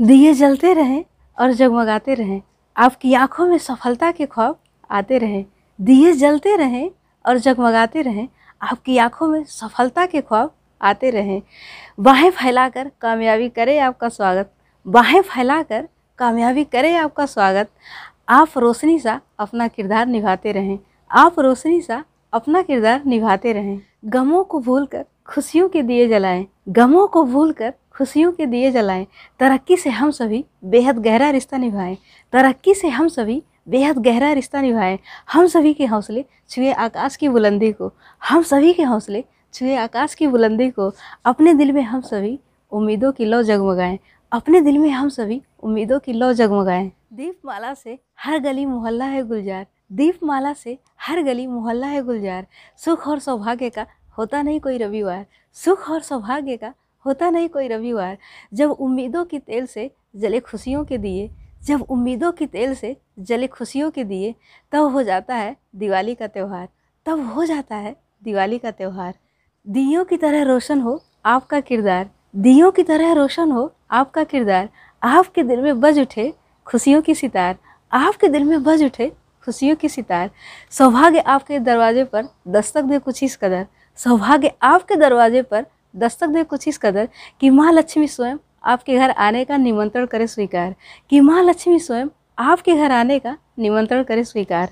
दिए जलते रहें और जगमगाते रहें। आपकी आँखों में सफलता के ख्वाब आते रहें। दिए जलते रहें और जगमगाते रहें। आपकी आँखों में सफलता के ख्वाब आते रहें। बाहें फैलाकर कामयाबी करे आपका स्वागत। बाहें फैलाकर कामयाबी करे आपका स्वागत। आप रोशनी सा अपना किरदार निभाते रहें। आप रोशनी सा अपना किरदार निभाते रहें। गमों को भूलकर खुशियों के दिए जलाएँ। गमों को भूलकर खुशियों के दिए जलाएँ, तरक्की से हम सभी बेहद गहरा रिश्ता निभाएँ, तरक्की से हम सभी बेहद गहरा रिश्ता निभाएँ। हम सभी के हौसले छुए आकाश की बुलंदी को, हम सभी के हौसले छुए आकाश की बुलंदी को। अपने दिल में हम सभी उम्मीदों की लौ जगमगाएँ, अपने दिल में हम सभी उम्मीदों की लौ जगमगाएँ। दीप माला से हर गली मोहल्ला है गुलजार दीप माला से हर गली मोहल्ला है गुलजार। सुख और सौभाग्य का होता नहीं कोई रविवार, सुख और सौभाग्य का होता नहीं कोई रविवार। जब उम्मीदों की तेल से जले खुशियों के दिए, जब उम्मीदों की तेल से जले खुशियों के दिए, तब हो जाता है दिवाली का त्यौहार। तब हो जाता है दिवाली का त्यौहार। दियों की तरह रोशन हो आपका किरदार। दियों की तरह रोशन हो आपका किरदार। आपके दिल में बज उठे खुशियों की सितार। आपके दिल में बज उठे खुशियों की सितार। सौभाग्य आपके दरवाजे पर दस्तक दे कुछ इस कदर। सौभाग्य आपके दरवाजे पर दस्तक दे कुछ इस कदर कि माँ लक्ष्मी स्वयं आपके घर आने का निमंत्रण करे स्वीकार। कि माँ लक्ष्मी स्वयं आपके घर आने का निमंत्रण करे स्वीकार।